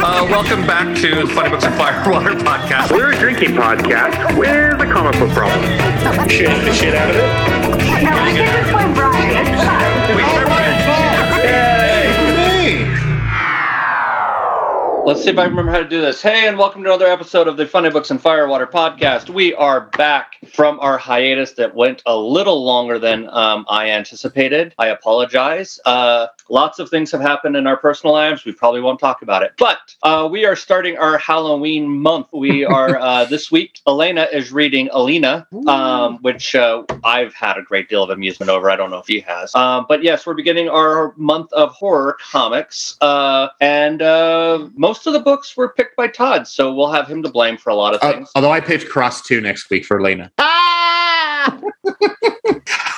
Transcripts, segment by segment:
Uh, welcome back to the Funny Books and Firewater podcast. We're a drinking podcast with a comic book problem. Shit the shit out of it. No, I think this one, Brian. It's fun. Let's see if I remember how to do this. Hey, and welcome to another episode of the Funny Books and Firewater podcast. We are back from our hiatus that went a little longer than um, I anticipated. I apologize. Uh, lots of things have happened in our personal lives. We probably won't talk about it. But uh, we are starting our Halloween month. We are uh, this week. Elena is reading Alena, um, which uh, I've had a great deal of amusement over. I don't know if he has. Um, but yes, we're beginning our month of horror comics, uh, and uh, most of the books were picked by Todd, so we'll have him to blame for a lot of Uh, things. although I picked Cross 2 next week for Lena.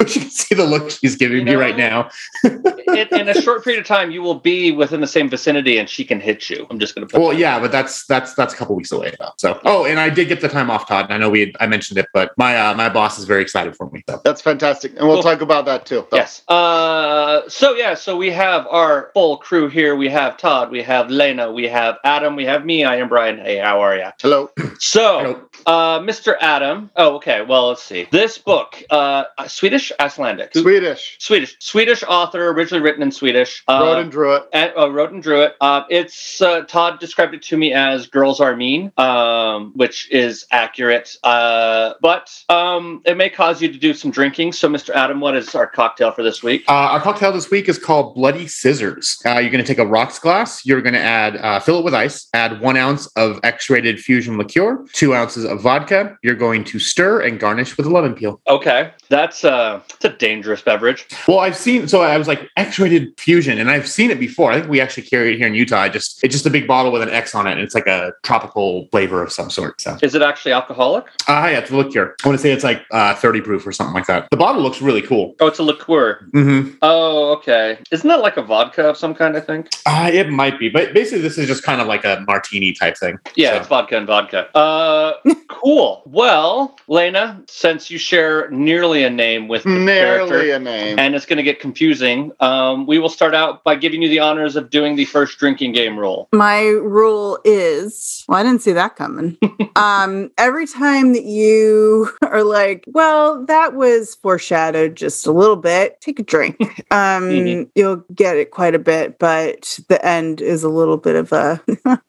You can see the look she's giving You me right now. in, in a short period of time, you will be within the same vicinity, and she can hit you. I'm just going to put. Well, yeah, but that's that's that's a couple weeks away though. So, oh, and I did get the time off, Todd. and I know we had, I mentioned it, but my uh, my boss is very excited for me. So. That's fantastic. And we'll Cool. talk about that too. Yes. Uh, so yeah, so we have our full crew here. We have Todd, we have Lena, we have Adam, we have me. I am Brian. Hey, how are you? Hello. So, Hello. uh, Mr. Adam. Oh, okay. Well, let's see. This book, uh, Swedish, Icelandic, Swedish. Swedish, Swedish author, originally written in Swedish. Uh, Wrote and drew it. and, uh, wrote and drew it. Uh, it's uh, Todd described it to me as "girls are mean," um, which is accurate. Uh, but um, it may cause you to do some drinking. So, Mr. Adam, what is our cocktail for this week? Uh, our cocktail this week is called Bloody Scissors. Uh, you're going to take a rocks glass. You're going to add, uh, fill it with ice. Add one ounce of X-rated fusion liqueur, two ounces of vodka. You're going to stir and garnish with a lemon peel. Okay, that's uh, it's a dangerous beverage. Well, I've seen. So I was like X-rated fusion, and I've seen it before. I think we actually carry it here in Utah. I just it's just a big bottle with an X on it, and it's like a tropical flavor of some sort. So, Is it actually alcoholic? uh, yeah, it's a liqueur. I want to say it's like uh, 30 proof or something like that. The bottle looks really cool. Oh, it's a liqueur. Mm-hmm. Oh, okay. Isn't that like a vodka of some kind? I think. Uh, it might be, but basically, this is just kind of like a martini type thing. Yeah, So- it's vodka and vodka. Uh, cool. Well, Lena, since you share nearly a name with the Nearly a name. and it's going to get confusing, um, we will start out by giving you the honors of doing the first drinking game rule. My rule is well, I didn't see that coming. um, every time that you are like, well, that was foreshadowed just a little bit, take a drink. Um, Mhm. you'll get it quite a bit, but the end is a little bit of a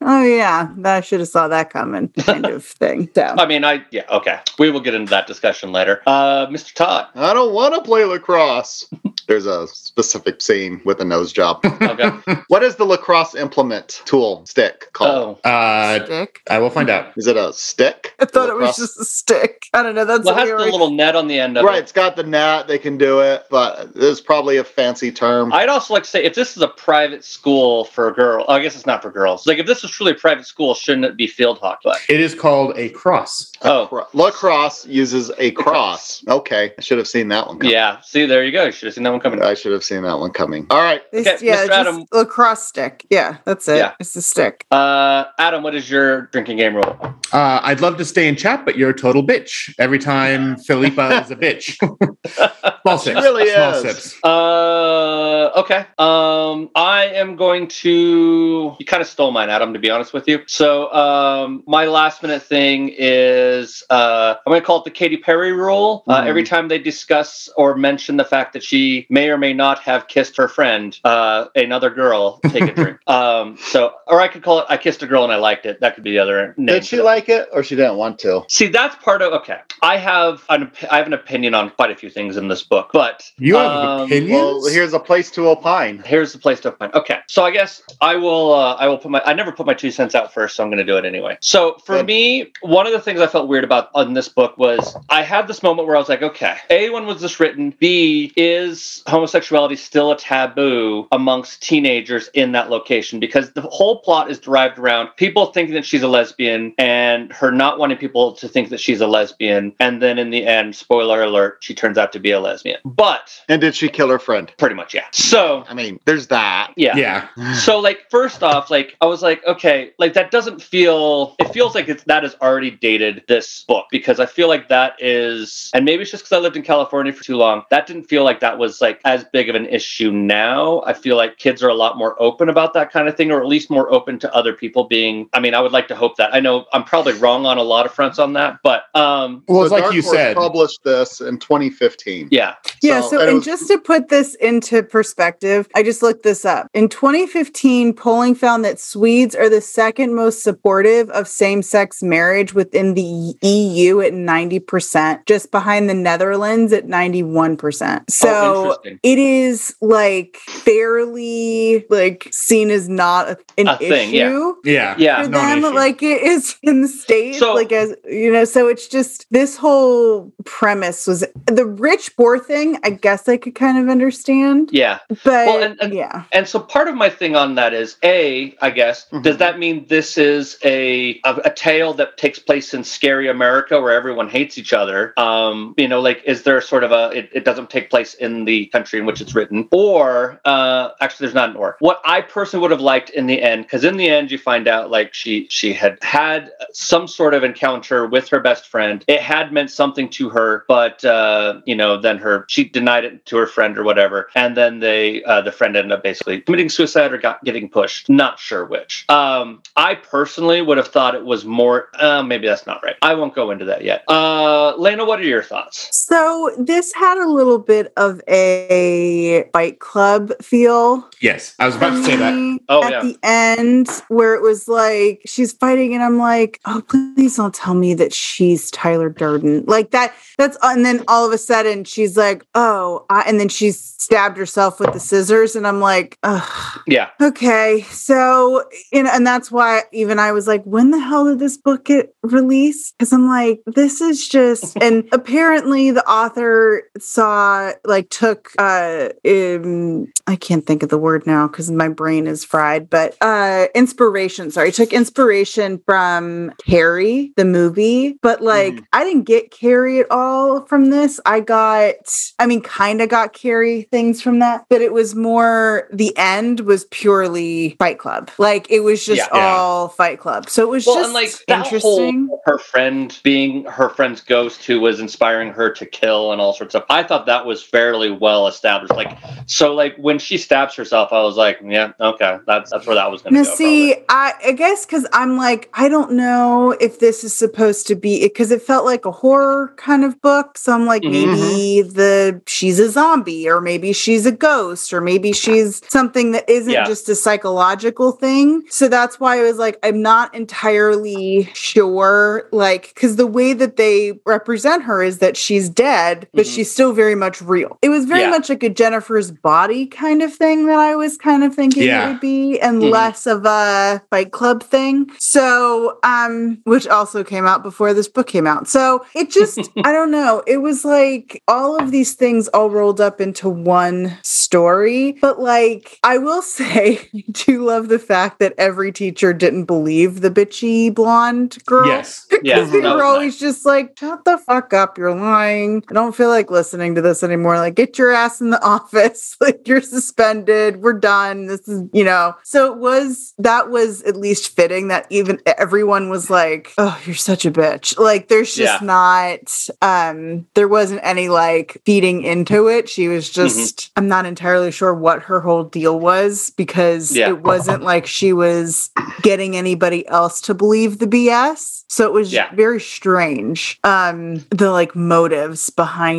oh yeah, I should have saw that coming kind of thing. So I mean, I yeah, okay. We will get into that discussion later. Uh, Mr. Todd. I don't want to play lacrosse. There's a specific scene with a nose job. Okay. what is the lacrosse implement tool stick called? oh, Uh, stick. I will find out. Is it a stick? I thought it was just a stick. I don't know. That's well, it has the little net on the end of Right, it. Right, it's got the net. They can do it, but there's probably a fancy term. I'd also like to say if this is a private school for a girl, I guess it's not for girls. Like if this is truly a private school, shouldn't it be field hockey? But It is called a cross. oh, Cro- Lacrosse uses a cross. Okay, I should have seen that one. Coming. yeah. See, there you go. You should have seen that one coming. I should have seen that one coming. All right. It's- Okay, yeah, Mr. it's just Adam. lacrosse stick. Yeah, that's it. Yeah. It's a stick. Uh, Adam, what is your drinking game rule? Uh, I'd love to stay in chat, but you're a total bitch. Every time Philippa is a bitch. small sips. really small is. sips. Uh, okay. Um, I am going to. You kind of stole mine, Adam. To be honest with you. So, um, my last minute thing is uh, I'm going to call it the Katy Perry rule. Uh, every time they discuss or mention the fact that she may or may not have kissed her friend, uh, another girl, take a drink. Um, so, or I could call it I kissed a girl and I liked it. That could be the other name. Did she that. like it or she didn't want to? See, that's part of okay. I have an I have an opinion on quite a few things in this book, but You have um, opinions? Well, here's a place to opine. Here's the place to opine. Okay, so I guess I will. Uh, I will put my. I never put my two cents out first, so I'm going to do it anyway. So for Good. me, one of the things I felt weird about on this book was I had this moment where I was like, okay, a when was this written? B is homosexuality still a taboo amongst teenagers in that location? Because the whole plot is derived around people thinking that she's a lesbian and her not wanting people to think that she's a lesbian, and then in the end, spoiler alert, she turns out to be a lesbian. But And did she kill her friend? pretty much, yeah. So I mean, there's that. yeah. yeah. So like first off, like I was like, okay, like that doesn't feel it feels like it's that has already dated this book because I feel like that is and maybe it's just because I lived in California for too long, that didn't feel like that was like as big of an issue now. I feel like kids are a lot more open about that kind of thing, or at least more open to other people being. I mean, I would like to hope that. I know I'm probably wrong on a lot of fronts on that, but um, Well, it's So like Dark you Horse said. published this in 2015. yeah, Yeah, so, and and was- just to put this into perspective, I just looked this up. In 2015, polling found that Swedes are the second most supportive of same sex marriage within the EU at 90%, just behind the Netherlands at 91%. Oh, So interesting. it is like fairly like seen as not a- an A thing, yeah. issue Yeah. yeah. for no them issue. like it is in the states So- like as you know so it's just this whole premise was the rich boar thing i guess i could kind of understand Yeah. but Well, and- and- yeah And so part of my thing on that is a, I guess, Mhm. does that mean this is a, a a tale that takes place in scary America where everyone hates each other? Um, you know, like is there a sort of a it, it doesn't take place in the country in which it's written, or uh, actually there's not an or. What I personally would have liked in the end, because in the end you find out like she she had had some sort of encounter with her best friend. It had meant something to her, but uh, you know, then her she denied it to her friend or whatever, and then they uh, the friend ended up basically committing suicide or got getting pushed. Not sure which. Um, I personally would have thought it was more. Uh, maybe that's not right. I won't go into that yet. Uh, Lena, what are your thoughts? so this had a little bit of a fight club feel Yes. I was about to say that. me Oh, at yeah. the end where it was like she's fighting and I'm like, oh please don't tell me that she's Tyler Durden. Like that that's and then all of a sudden she's like, oh, I, and then she's stabbed herself with the scissors and I'm like, ugh. Yeah. Okay. So, you know, and that's why even I was like, when the hell did this book get released? Because I'm like, this is just and apparently the author saw like took uh um I can't think of the word now because my brain is fried, but uh inspiration. Sorry, took inspiration from Carrie, the movie, but like I didn't get Carrie at all from this. I got, I mean, kind of got Carrie things from that, but it was more the end was purely Fight Club. Like it was just Yeah. Yeah. all Fight Club. So it was Well, just and like interesting. her friend being her friend's ghost who was inspiring her to kill and all sorts of. stuff. I thought that was fairly well established. Like so, like when she stabs herself, I was like, yeah, okay, that's that's where that was going to Now, go. see, I, I guess because I'm like, I don't know if this is supposed to be because it felt like a horror kind of book. So I'm like, Mhm. maybe the she's a zombie, or maybe she's a ghost, or maybe she's something that isn't Yeah. just a psychological thing. So that's why I was like, I'm not entirely sure, like, because the way that they represent her is that she's dead, but Mhm. she's still very much real. It was very Yeah. much like a Jennifer's body kind of thing that I was kind of thinking Yeah. it would be, and Mhm. less of a Fight Club thing. So, um, which also came out before this book came out. So it just, I don't know. It was like all of these things all rolled up into one story. But like, I will say, I do love the fact that every teacher didn't believe the bitchy blonde girl. Yes. Yeah, Because they that was were nice. always just like, shut the fuck up, you're lying. I don't feel like listening to this anymore. Like, get your ass in the office. Like, you're suspended. We're done. This is, you know. So it was, that was at least fitting that even everyone was like, oh, you're such a bitch. Like, there's just Yeah. not, um, there wasn't any like feeding into it. She was Mm-hmm. just, I'm not entirely sure what her whole deal was because Yeah. it wasn't like she was getting anybody else to believe the BS. So it was Yeah. very strange. Um, the like motives behind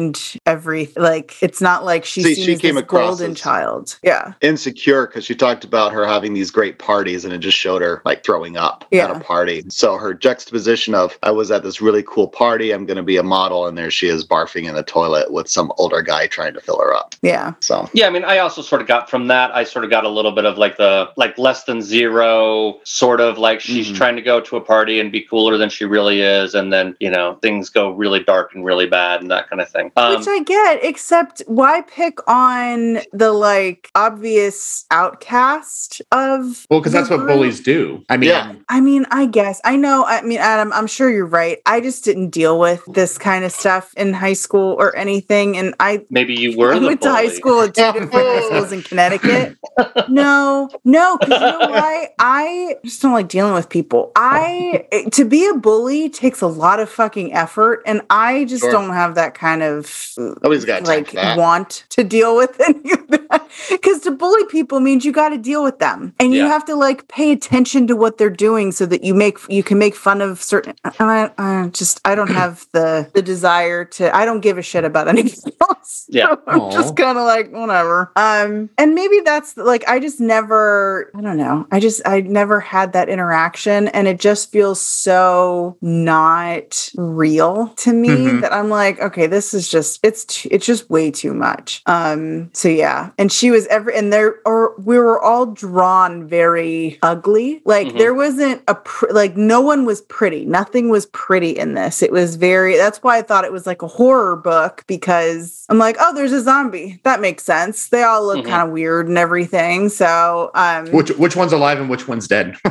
every like it's not like she's See, seen she as came this across golden as- child. Yeah. insecure because she talked about her having these great parties and it just showed her like throwing up at a party. So her juxtaposition of I was at this really cool party, I'm going to be a model, and there she is barfing in the toilet with some older guy trying to fill her up. Yeah. So Yeah, I mean, I also sort of got from that. I sort of got a little bit of like the like less than zero, sort of like she's Mhm. trying to go to a party and be cooler than she really is, and then you know things go really dark and really bad and that kind of thing. Um, Which I get, except why pick on the like obvious outcast of Well, because the that's what bullies do. I mean, Yeah. I mean, I guess I know. I mean, Adam, I'm sure you're right. I just didn't deal with this kind of stuff in high school or anything, and I maybe you were I the went to high school at two different high schools in Connecticut. No, no, because you know why? I just don't like dealing with people. I to be a bully takes a lot of fucking effort, and I just Sure. don't have that kind of nobody's got like want to deal with any of that. Because to bully people means you got to deal with them, and you have to like pay attention to what they're doing so that you make you can make fun of certain. And I, I just I don't have the the desire to. I don't give a shit about anything else. Yeah. So I'm Aw. just kind of like whatever. Um, and maybe that's like I just never. I don't know. I just I never had that interaction, and it just feels so not real to me Mhm. that I'm like, okay, this is just it's t- it's just way too much. Um, so yeah, and she was every and there or we were all drawn very ugly. Like Mhm. there wasn't a pr- like no one was pretty. Nothing was pretty in this. It was very. That's why I thought it was like a horror book because I'm like, oh, there's a zombie. That makes sense. They all look Mhm. kind of weird and everything. So um, Which which one's alive and which one's dead?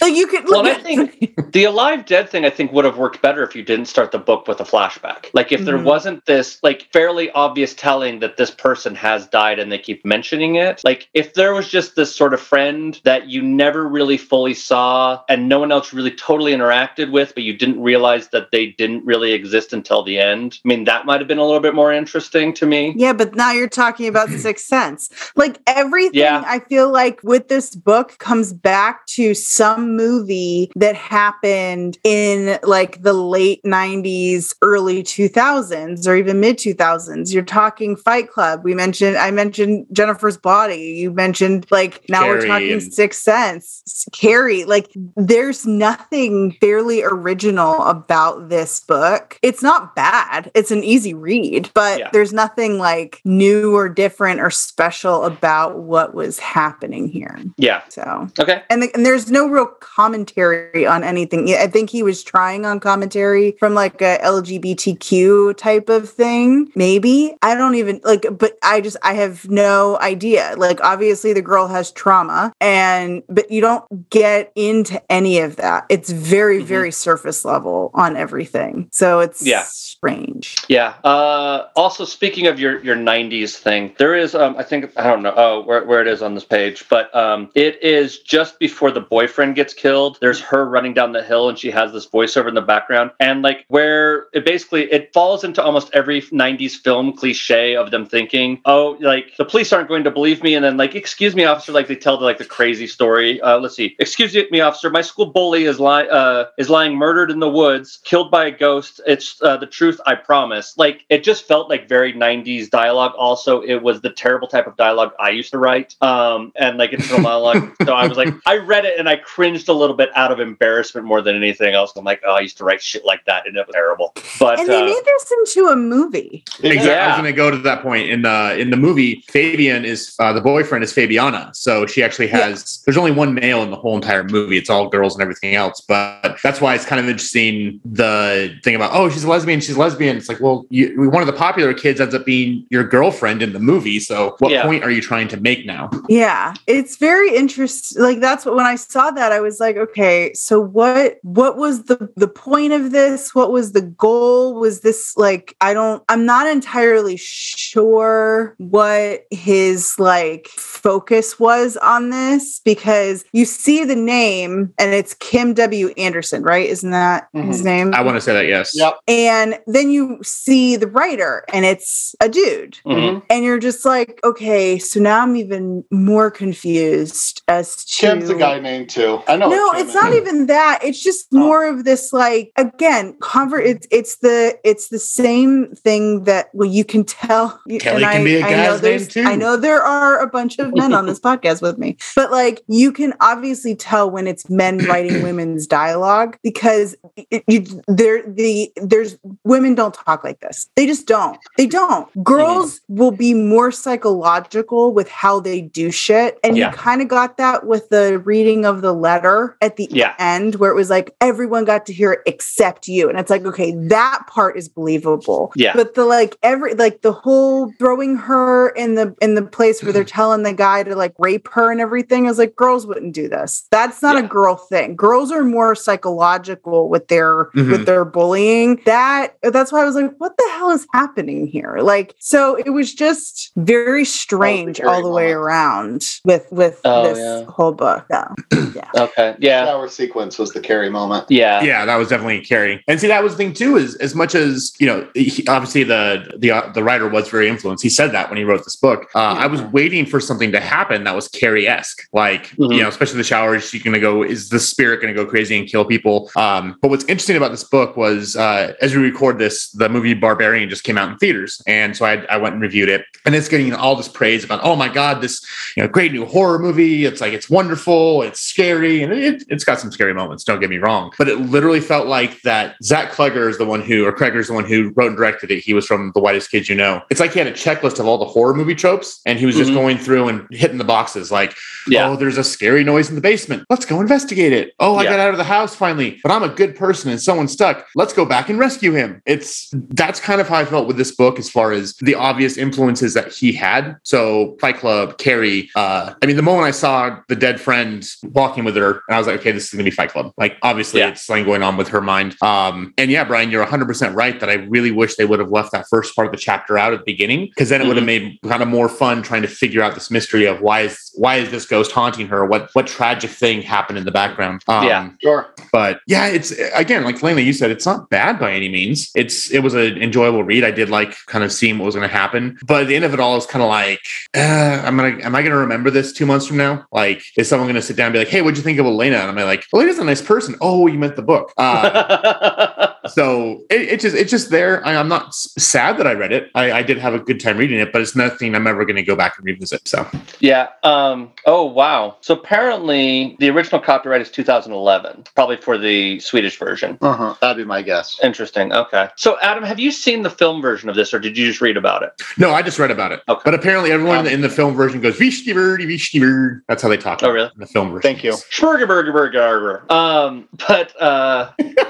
like you could Well, look. I think the alive dead thing I think would have worked better if you didn't start the book with a flashback. Like if there Mhm. wasn't this like fairly obvious telling that this person has died and they keep mentioning it. Like if there was just this sort of friend that you never really fully saw and no one else really totally interacted with, but you didn't realize that they didn't really exist until the end. I mean, that might have been a little bit more interesting to me. Yeah, but now you're talking about Sixth Sense. Like everything Yeah. I feel like with this book comes back to some movie that happened in like the late 90s, early 2000s, or even mid 2000s. You're talking Fight Club. We mentioned, I mentioned Jennifer's Body. You mentioned like now we're talking and- Sixth Sense, Carrie. Like there's nothing fairly original about this book. It's not bad. It's an easy read, but Yeah. there's nothing like new or different or special about what was happening here. Yeah. So, Okay. and, the, and there's no real commentary on anything. I think he was trying on commentary from like a LGBTQ type of thing. Maybe I don't even like, but I just I have no idea. Like, obviously the girl has trauma, and but you don't get into any of that. It's very Mhm. very surface level on everything. So it's Yeah. strange. Yeah. Uh, also, speaking of your your '90s thing, there is, um, I think, I don't know, oh, where, where it is on this page, but um, it is just before the boyfriend gets killed. There's her running down the hill, and she has this voiceover in the background, and like where it basically it falls into almost every '90s film cliche of them thinking, oh, like the police aren't going to believe me, and then like, excuse me, officer, like they tell the like the crazy story. Uh, let's see, excuse me, officer, my school bully is lying uh, is lying murdered in the woods, killed by a ghost. It's uh, the truth, I promise. Like it just felt like very 90s dialogue. Also, it was the terrible type of dialogue I used to write. Um, and like it's internal monologue. so I was like, I read it and I cringed a little bit out of embarrassment more than anything else. I'm like, oh, I used to write shit like that and it was terrible. But And they uh, made this into a movie. Exactly. I was going to go to that point in the in the movie. Fabian is uh, the boyfriend is Fabiana, so she actually has. There's only one male in the whole entire movie. It's all girls and everything else. But that's why it's kind of interesting. The thing about oh she's a lesbian, she's lesbian. It's like well, you, one of the popular kids ends up being your girlfriend in the movie. So what Yeah. point are you trying to make now? Yeah, it's very interesting. Like that's what when I saw that, I was like, okay, so what what was the the point of this? What was the goal? Was this like I don't I'm not entirely sure what his like focus was on this because you see the name and it's Kim W. Andersson, right? Isn't that his name? I want to say that yes. Yep. and then you see the writer and it's a dude mhm. and you're just like okay so now i'm even more confused as to Kim's a guy named too. I know. no what it's not even that it's just Oh. more of this like again convert it's it's the it's the same thing that well you can tell Kelly and can be a I know guy's name, too. i know there are a bunch of men on this podcast with me but like you can obviously tell when it's men writing women's dialogue because it, you there the there's women don't talk like this they just don't they don't mm. girls will be more psychological with how they do shit and Yeah. you kind of got that with the reading of the letter at the Yeah. end where it was like everyone got to hear it except you and it's like okay that part is believable Yeah. but the like every like the whole throwing her in the in the place where they're telling the guy to like rape her and everything is like girls wouldn't do this that's not Yeah. a girl thing girls are more psychological with their Mhm. with their bullying that that's why i was like what the hell is happening here like so it was just very strange Carrie all the way around with with Oh, this yeah. whole book yeah Okay. Yeah. Shower sequence was the carry moment. Yeah. yeah, that was definitely carry. And see, that was the thing too. Is as much as you know, he, obviously the the uh, the writer was very influenced. He said that when he wrote this book. Uh, I was waiting for something to happen that was Carrie esque, like Mhm. you know, especially the shower. Is she going to go? Is the spirit going to go crazy and kill people? Um, but what's interesting about this book was, uh, as we record this, the movie Barbarian just came out in theaters, and so I, I went and reviewed it, and it's getting all this praise about, oh my god, this you know great new horror movie. It's like it's wonderful, it's scary, and it, it's got some scary moments. Don't get me wrong, but it literally felt like that. Zach Klugger is the one who, or Cregger is the one who wrote and directed it. He was from The Whitest Kids You Know. It's like he had a checklist of all the horror movie tropes, and he was just Mhm. going through and hitting the boxes. Like, Yeah. oh, there's a scary noise in the basement. Let's go investigate it. Oh, I Yeah. got out of the house finally, but I'm a good person and someone's stuck. Let's go back and rescue him. It's that's kind of how I felt with this book as far as the obvious influences that he had. So Fight Club, Carrie. Uh, I mean, the moment I saw the dead friend walking with her, and I was like, okay, this is gonna be Fight Club. Like, obviously, Yeah. it's something going on with her mind. Um, and yeah, Brian, you're 100 percent right that I really wish they would have left that first part of the chapter out at the beginning because then it would have made kind of more fun trying to figure out this mystery of why is why is this ghost haunting her? What what tragic thing happened in the background? Um, Yeah. Sure. but yeah, it's again like Lena, you said, it's not bad by any means. It's it was an enjoyable read. I did like kind of seeing what was going to happen, but at the end of it all, it's kind of like, uh, I'm gonna, am I going to remember this two months from now? Like, is someone going to sit down and be like, hey, what'd you think of Elena? And I'm like, Elena's a nice person. Oh, you meant the book. Uh, so it, it just it's just there. I, I'm not sad that I read it. I, I did have a good time reading it, but it's nothing I'm ever going to go back and revisit. So yeah. Um, oh, wow. So apparently the original copyright is 2011, probably for the Swedish version. Uh-huh. That'd be my guess. Interesting. Okay. So, Adam, have you seen the film version of this, or did you just read about it? no, I just read about it. Okay. But apparently, everyone Um, in the film version goes Vishti Bird, Vishti Bird. That's how they talk. Oh, really? In the film version. Thank you. Burger, burger, burger. Um, but uh,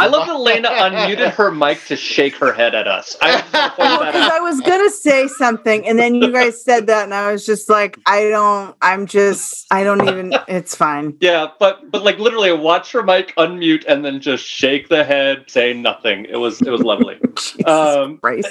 I love that Elena unmuted her mic to shake her head at us. I just want to point Well, because. I was gonna say something, and then you guys said that, and I was just like, I don't. I'm just. I don't even. It's fine. Yeah, but but like literally, watch her mic unmute and then just shake the head, say nothing. It was it was lovely. um, Christ.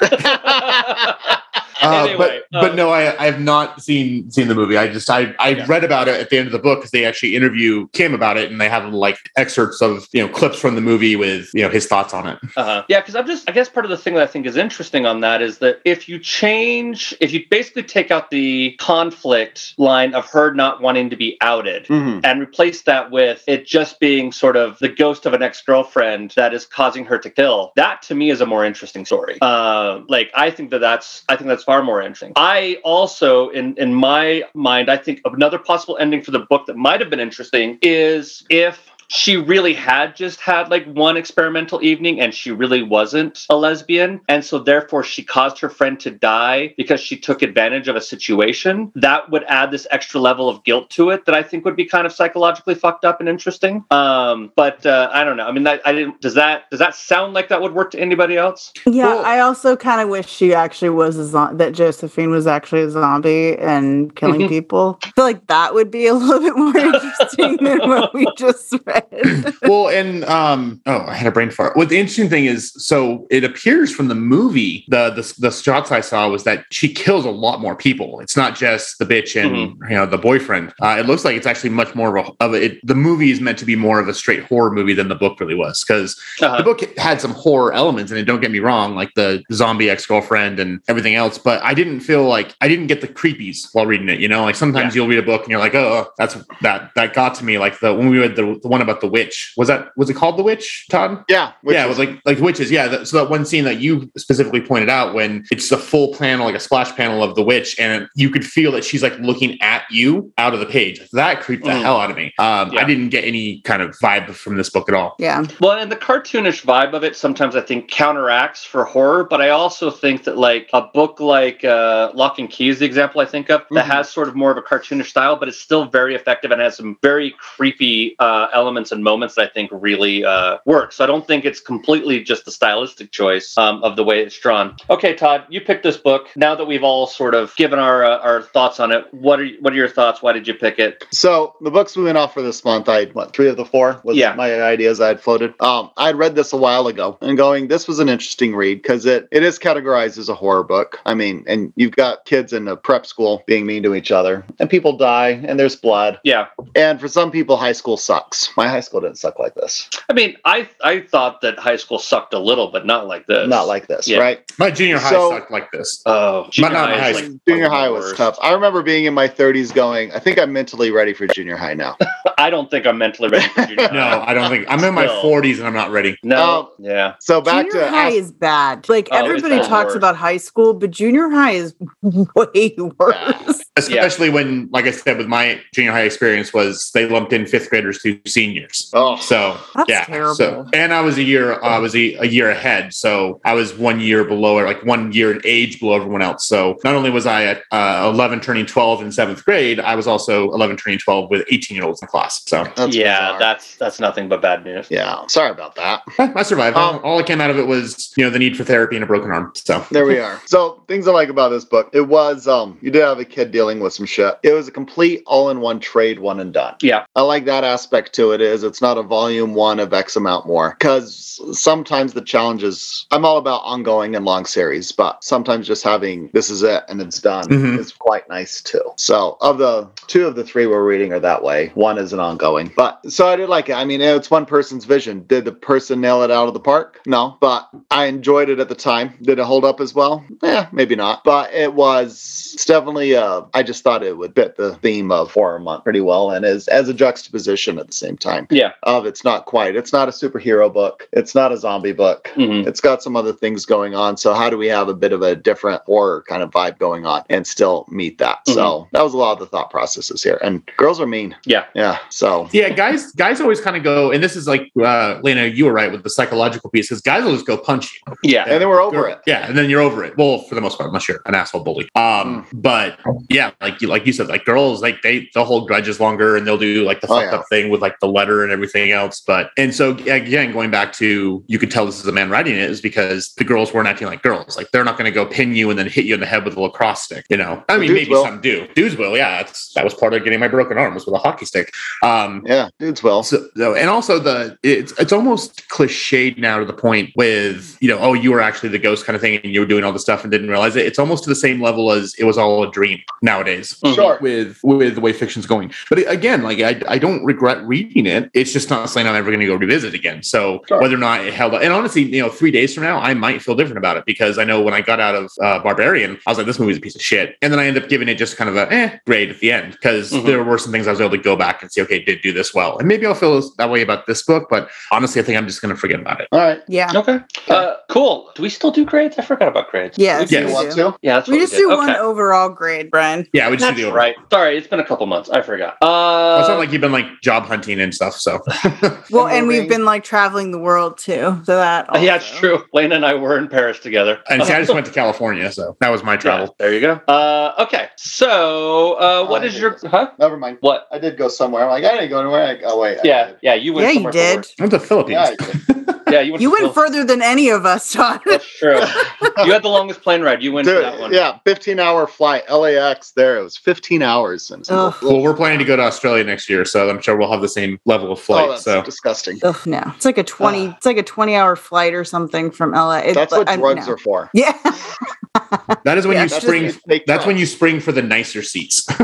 Uh, Anyway, but but uh, no, I I have not seen seen the movie. I just I I Yeah. read about it at the end of the book because they actually interview Kim about it and they have like excerpts of you know clips from the movie with you know his thoughts on it. Uh-huh. Yeah, because I'm just, I guess part of the thing that I think is interesting on that is that if you change, if you basically take out the conflict line of her not wanting to be outed Mhm. and replace that with it just being sort of the ghost of an ex girlfriend that is causing her to kill, that to me is a more interesting story. Uh, like, I think that that's, I think that's far more interesting. I also, in, in my mind, I think another possible ending for the book that might have been interesting is if she really had just had like one experimental evening and she really wasn't a lesbian and so therefore she caused her friend to die because she took advantage of a situation that would add this extra level of guilt to it that i think would be kind of psychologically fucked up and interesting um but uh, i don't know i mean that, i didn't does that does that sound like that would work to anybody else Yeah, Well- I also kind of wish she actually was a zo- that Josephine was actually a zombie and killing people. I feel like that would be a little bit more interesting than what we just read. well, and um, oh, I had a brain fart. What the interesting thing is, so it appears from the movie, the the, the shots I saw was that she kills a lot more people. It's not just the bitch and you know the boyfriend. Uh, it looks like it's actually much more of a, of a it, the movie is meant to be more of a straight horror movie than the book really was because uh-huh. the book had some horror elements in it. Don't get me wrong, like the zombie ex girlfriend and everything else. But I didn't feel like I didn't get the creepies while reading it. You know, like sometimes you'll read a book and you're like, oh, that's that that got to me. Like the when we read the, the one about the witch. Was that was it called the witch, Todd? Yeah. which yeah, it is- was like like witches. Yeah, that, so that one scene that you specifically pointed out when it's the full panel, like a splash panel of the witch, and you could feel that she's like looking at you out of the page. That creeped the Mhm. hell out of me. Um, Yeah. I didn't get any kind of vibe from this book at all. yeah. Well, and the cartoonish vibe of it sometimes I think counteracts for horror, but I also think that like a book like uh, Locke and Key is the example I think of that Mhm. has sort of more of a cartoonish style, but it's still very effective and has some very creepy uh, elements and moments that I think really uh, work. So I don't think it's completely just the stylistic choice um, of the way it's drawn. Okay, Todd, you picked this book. Now that we've all sort of given our uh, our thoughts on it, what are what are your thoughts? Why did you pick it? So the books we went off for this month, I had what three of the four was Yeah. my ideas I had floated. Um, I had read this a while ago and going, this was an interesting read because it it is categorized as a horror book. I mean, and you've got kids in a prep school being mean to each other, and people die, and there's blood, Yeah, and for some people, high school sucks. I My high school didn't suck like this. I mean, I I thought that high school sucked a little, but not like this. Not like this, Yeah. right? My junior high So- sucked like this. oh, Not- not is high like. Junior high was worst. tough. I remember being in my 30s going, I think I'm mentally ready for junior high now. I don't think I'm mentally ready for junior high. No, I don't think I'm in my Still. 40s and I'm not ready. No, Um, yeah. So back junior to high ask- is bad. Like Oh, everybody talks worst. about high school, but junior high is way worse. Especially when, like I said, with my junior high experience was they lumped in fifth graders to seniors. oh, So That's yeah, terrible. so and I was a year, I was a, a year ahead, so I was one year below, or like one year in age below everyone else. So not only was I at uh, 11 turning 12 in seventh grade, I was also 11 turning 12 with 18 year olds in class. So that's yeah, bizarre. that's that's nothing but bad news. yeah. Sorry about that. I survived. Um, All that came out of it was, you know, the need for therapy and a broken arm. So There we are. So things I like about this book, it was um you did have a kid dealing with some shit. It was a complete all-in-one trade, one and done. Yeah. I like that aspect to it is it's not a volume one of X amount more. Cause sometimes the challenges I'm all about ongoing and long series, but sometimes just having this is it and it's done Mhm. is quite nice too. So of the two of the three we're reading are that way. One is an ongoing. But so I did like it. I mean, it's one person's vision. Did the person nail it out of the park? No. But I enjoyed it at the time. Did it hold up as well? Yeah, maybe not. But it was it's definitely uh I just thought it would fit the theme of horror month pretty well and as as a juxtaposition at the same time. Yeah. Of it's not quite. It's not a superhero book. It's not a zombie book. Mhm. It's got some other things going on. So how do we have a bit of a different horror kind of vibe going on and still meet that? So that was a lot of the thought processes here. And girls are mean. Yeah. Yeah. So yeah, guys, guys always kind of go, and this is like, uh, Lena, you were right with the psychological piece, because guys will just go punch you. Yeah. and then we're over it. Yeah, and then you're over it. Well, for the most part, unless you're an asshole bully. Um, Mm. but yeah, like you like you said, like girls, like they they'll hold grudges longer and they'll do like the Oh, fucked yeah. up thing with like the letter and everything else. But and so again, going back to you could tell this is a man writing it is because the girls weren't acting like girls. Like they're not going to go pin you and then hit you in the head with a lacrosse stick. You know, I mean, maybe will. some do. Dudes will. Yeah, that's that was part of getting my broken arm was with a hockey stick. Um, Yeah. Dudes will. so, so- and also the it's it's almost cliched now to the point with you know oh you were actually the ghost kind of thing and you were doing all the stuff and didn't realize it. It's almost to the same level as it was all a dream nowadays. Mhm. Sure. With with the way fiction's going, but again, like I, I don't regret reading it. It's just not something I'm ever going to go revisit again. So Sure. whether or not it held up, and honestly, you know, three days from now, I might feel different about it because I know when I got out of uh, Barbarian, I was like, this movie's a piece of shit, and then I ended up giving it just kind of a eh grade at the end because Mhm. there were some things I was able to go back and see, okay, did do this well, and maybe I'll feel that way about this book, but honestly, I think I'm just going to forget about it. All right. Yeah. Okay. Uh, cool. Do we still do grades? I forgot about grades. Yes. Yes. You we want to? Yeah, that's We just we did. do one overall grade, Brian. Yeah, we just That's do the right. Sorry, it's been a couple months. I forgot. Uh, It's not like you've been like job hunting and stuff, so Well, And and we've been like traveling the world too. So that. Uh, yeah, it's true. Lena and I were in Paris together. and see, I just went to California, so that was my Yeah, travel. there you go. Uh, okay. So, uh, what I is your this. huh? Never mind. What? I did go somewhere. I'm like, I didn't go anywhere. I, oh wait. Yeah, did. yeah. You went. Yeah, you somewhere for did. work. I went to the Philippines. Yeah, I did. Yeah, you went. You went further than any of us, Todd. That's true. you had the longest plane ride. You went Dude, to that one. yeah, 15 hour flight, LAX. There, it was 15 hours. And Well, we're planning to go to Australia next year, so I'm sure we'll have the same level of oh, flight. that's so disgusting. Ugh, no, it's like a twenty. it's like a twenty-hour flight or something from LA. It's That's what I- drugs no. are for. Yeah. that is when Yeah, you that's spring. just- take That's when you spring for the nicer seats.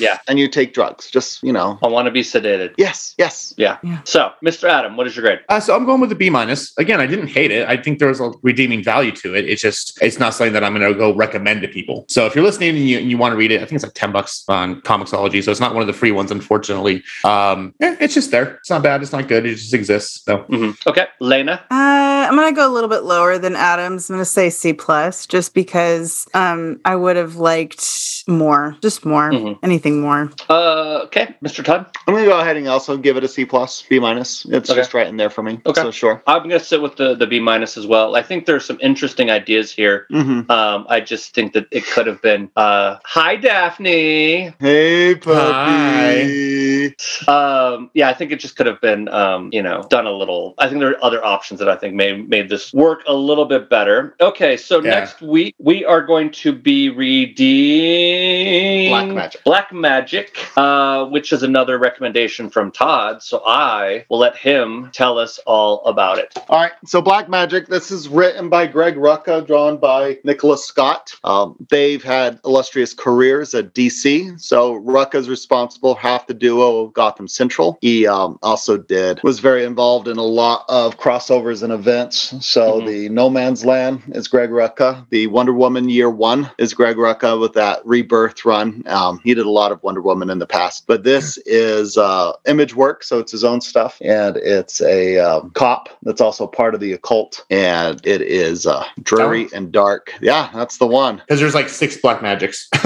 Yeah, and you take drugs. Just you know. I want to be sedated. Yes. Yes. Yeah. Yeah. So, Mr. Adam, what is your grade? uh, so I'm going with a B minus. Again, I didn't hate it. I think there was a redeeming value to it. It's just it's not something that I'm going to go recommend to people. So if you're listening and you, and you want to read it, I think it's like ten bucks on Comixology. So it's not one of the free ones, unfortunately. Um, eh, it's just there. It's not bad. It's not good. It just exists. So Mhm. Okay, Lena. Uh, I'm gonna go a little bit lower than Adams. I'm gonna say C plus, just because um I would have liked more, just more, Mhm. anything more. Uh, okay, Mr. Todd. I'm gonna go ahead and also give it a C plus, B minus. It's Okay. just right in there for me. Okay. So sure. I'm gonna sit with the the B minus as well. I think there's some interesting ideas here. Mm-hmm. Um, I just think that it could have been. Uh, hi, Daphne. Hey, puppy. Um, yeah, I think it just could have been, um, you know, done a little. I think there are other options that I think may made this work a little bit better. Okay, so Yeah. next week we are going to be reading Black Magic. Black Magic, uh, which is another recommendation from Todd. So I will let him tell us all about it. All right, so Black Magic. This is written by Greg Rucka, drawn by Nicola Scott. Um, they've had illustrious careers at DC. So Rucka's responsible half the duo of Gotham Central. He um, also did was very involved in a lot of crossovers and events. So Mhm. the No Man's Land is Greg Rucka. The Wonder Woman Year One is Greg Rucka with that Rebirth run. Um, he did a lot of Wonder Woman in the past, but this is uh, image work, so it's his own stuff, and it's a um, cop that's also part of the occult, and it is uh, dreary and dark. Yeah, that's the one. Because there's like six black magics.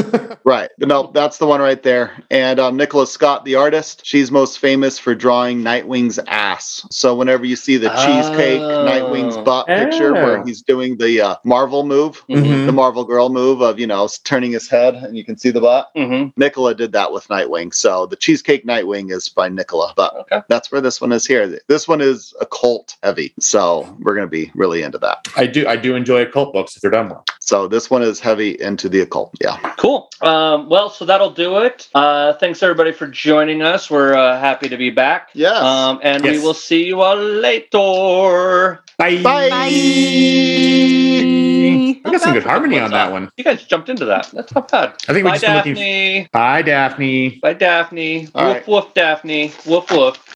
Right. No, that's the one right there. And um, Nicola Scott, the artist, she's most famous for drawing Nightwing's ass. So whenever you see the cheesecake Oh. Nightwing's butt picture where Oh. he's doing the uh, Marvel move, Mhm. the Marvel girl move of, you know, turning his head and you can see the butt. Mhm. Nicola did that with Nightwing. So the cheesecake Nightwing is by Nicola. But Okay. that's where this one is here. This one is occult heavy. So we're going to be really into that. I do I do enjoy occult books if they're done well. So this one is heavy into the occult. Yeah. Cool. Um, well, so that'll do it. Uh, thanks everybody for joining us. We're uh, happy to be back. Yes. Um, and we will see you all later. Bye. Bye. I got some good harmony on that one. You guys jumped into that. That's not bad. I think we're Bye, just looking. Daphne. Bye, Daphne. Bye, Daphne. All woof, right. woof, Daphne. Woof, woof.